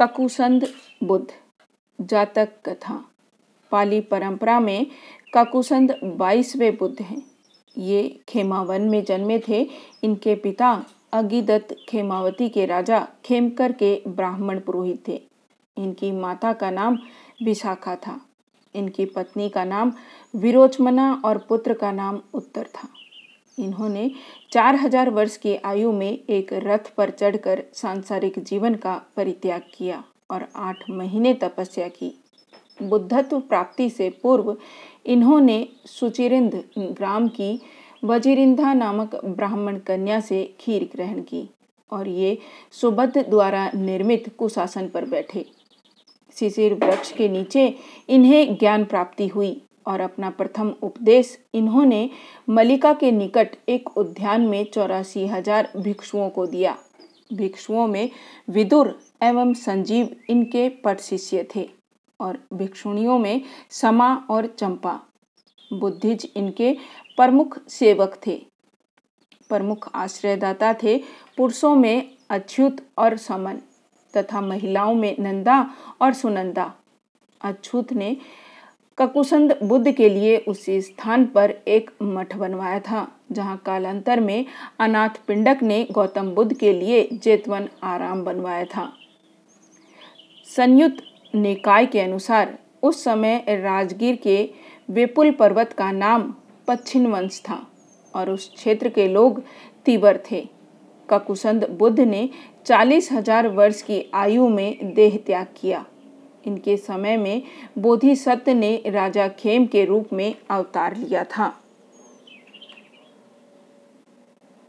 ककुसंद बुद्ध, जातक कथा। पाली परंपरा में ककुसंद बाईसवें बुद्ध हैं। ये खेमावन में जन्मे थे। इनके पिता अगिदत्त खेमावती के राजा खेमकर के ब्राह्मण पुरोहित थे। इनकी माता का नाम विशाखा था। इनकी पत्नी का नाम विरोचमना और पुत्र का नाम उत्तर था। इन्होंने चार हज़ार वर्ष की आयु में एक रथ पर चढ़कर सांसारिक जीवन का परित्याग किया और आठ महीने तपस्या की। बुद्धत्व प्राप्ति से पूर्व इन्होंने सुचिरिंद ग्राम की वजीरिंदा नामक ब्राह्मण कन्या से खीर ग्रहण की और ये सुबद्ध द्वारा निर्मित कुशासन पर बैठे। शिशिर वृक्ष के नीचे इन्हें ज्ञान प्राप्ति हुई। और अपना प्रथम उपदेश इन्होंने मलिका के निकट एक उद्यान में चौरासी हज़ार भिक्षुओं को दिया। भिक्षुओं में विदुर एवं संजीव इनके पट शिष्य थे और भिक्षुणियों में समा और चंपा। बुद्धिज इनके प्रमुख सेवक थे। प्रमुख आश्रयदाता थे पुरुषों में अच्युत और समन तथा महिलाओं में नंदा और सुनंदा। अछूत ने ककुसंद बुद्ध के लिए उसी स्थान पर एक मठ बनवाया था, जहाँ कालांतर में अनाथ पिंडक ने गौतम बुद्ध के लिए जेतवन आराम बनवाया था। संयुक्त निकाय के अनुसार, उस समय राजगीर के विपुल पर्वत का नाम पश्चिम वंश था और उस क्षेत्र के लोग तीवर थे। ककुसंद बुद्ध ने चालीस हज़ार वर्ष की आयु में देह त्याग किया। इनके समय में बोधिसत्व ने राजा खेम के रूप में अवतार लिया था।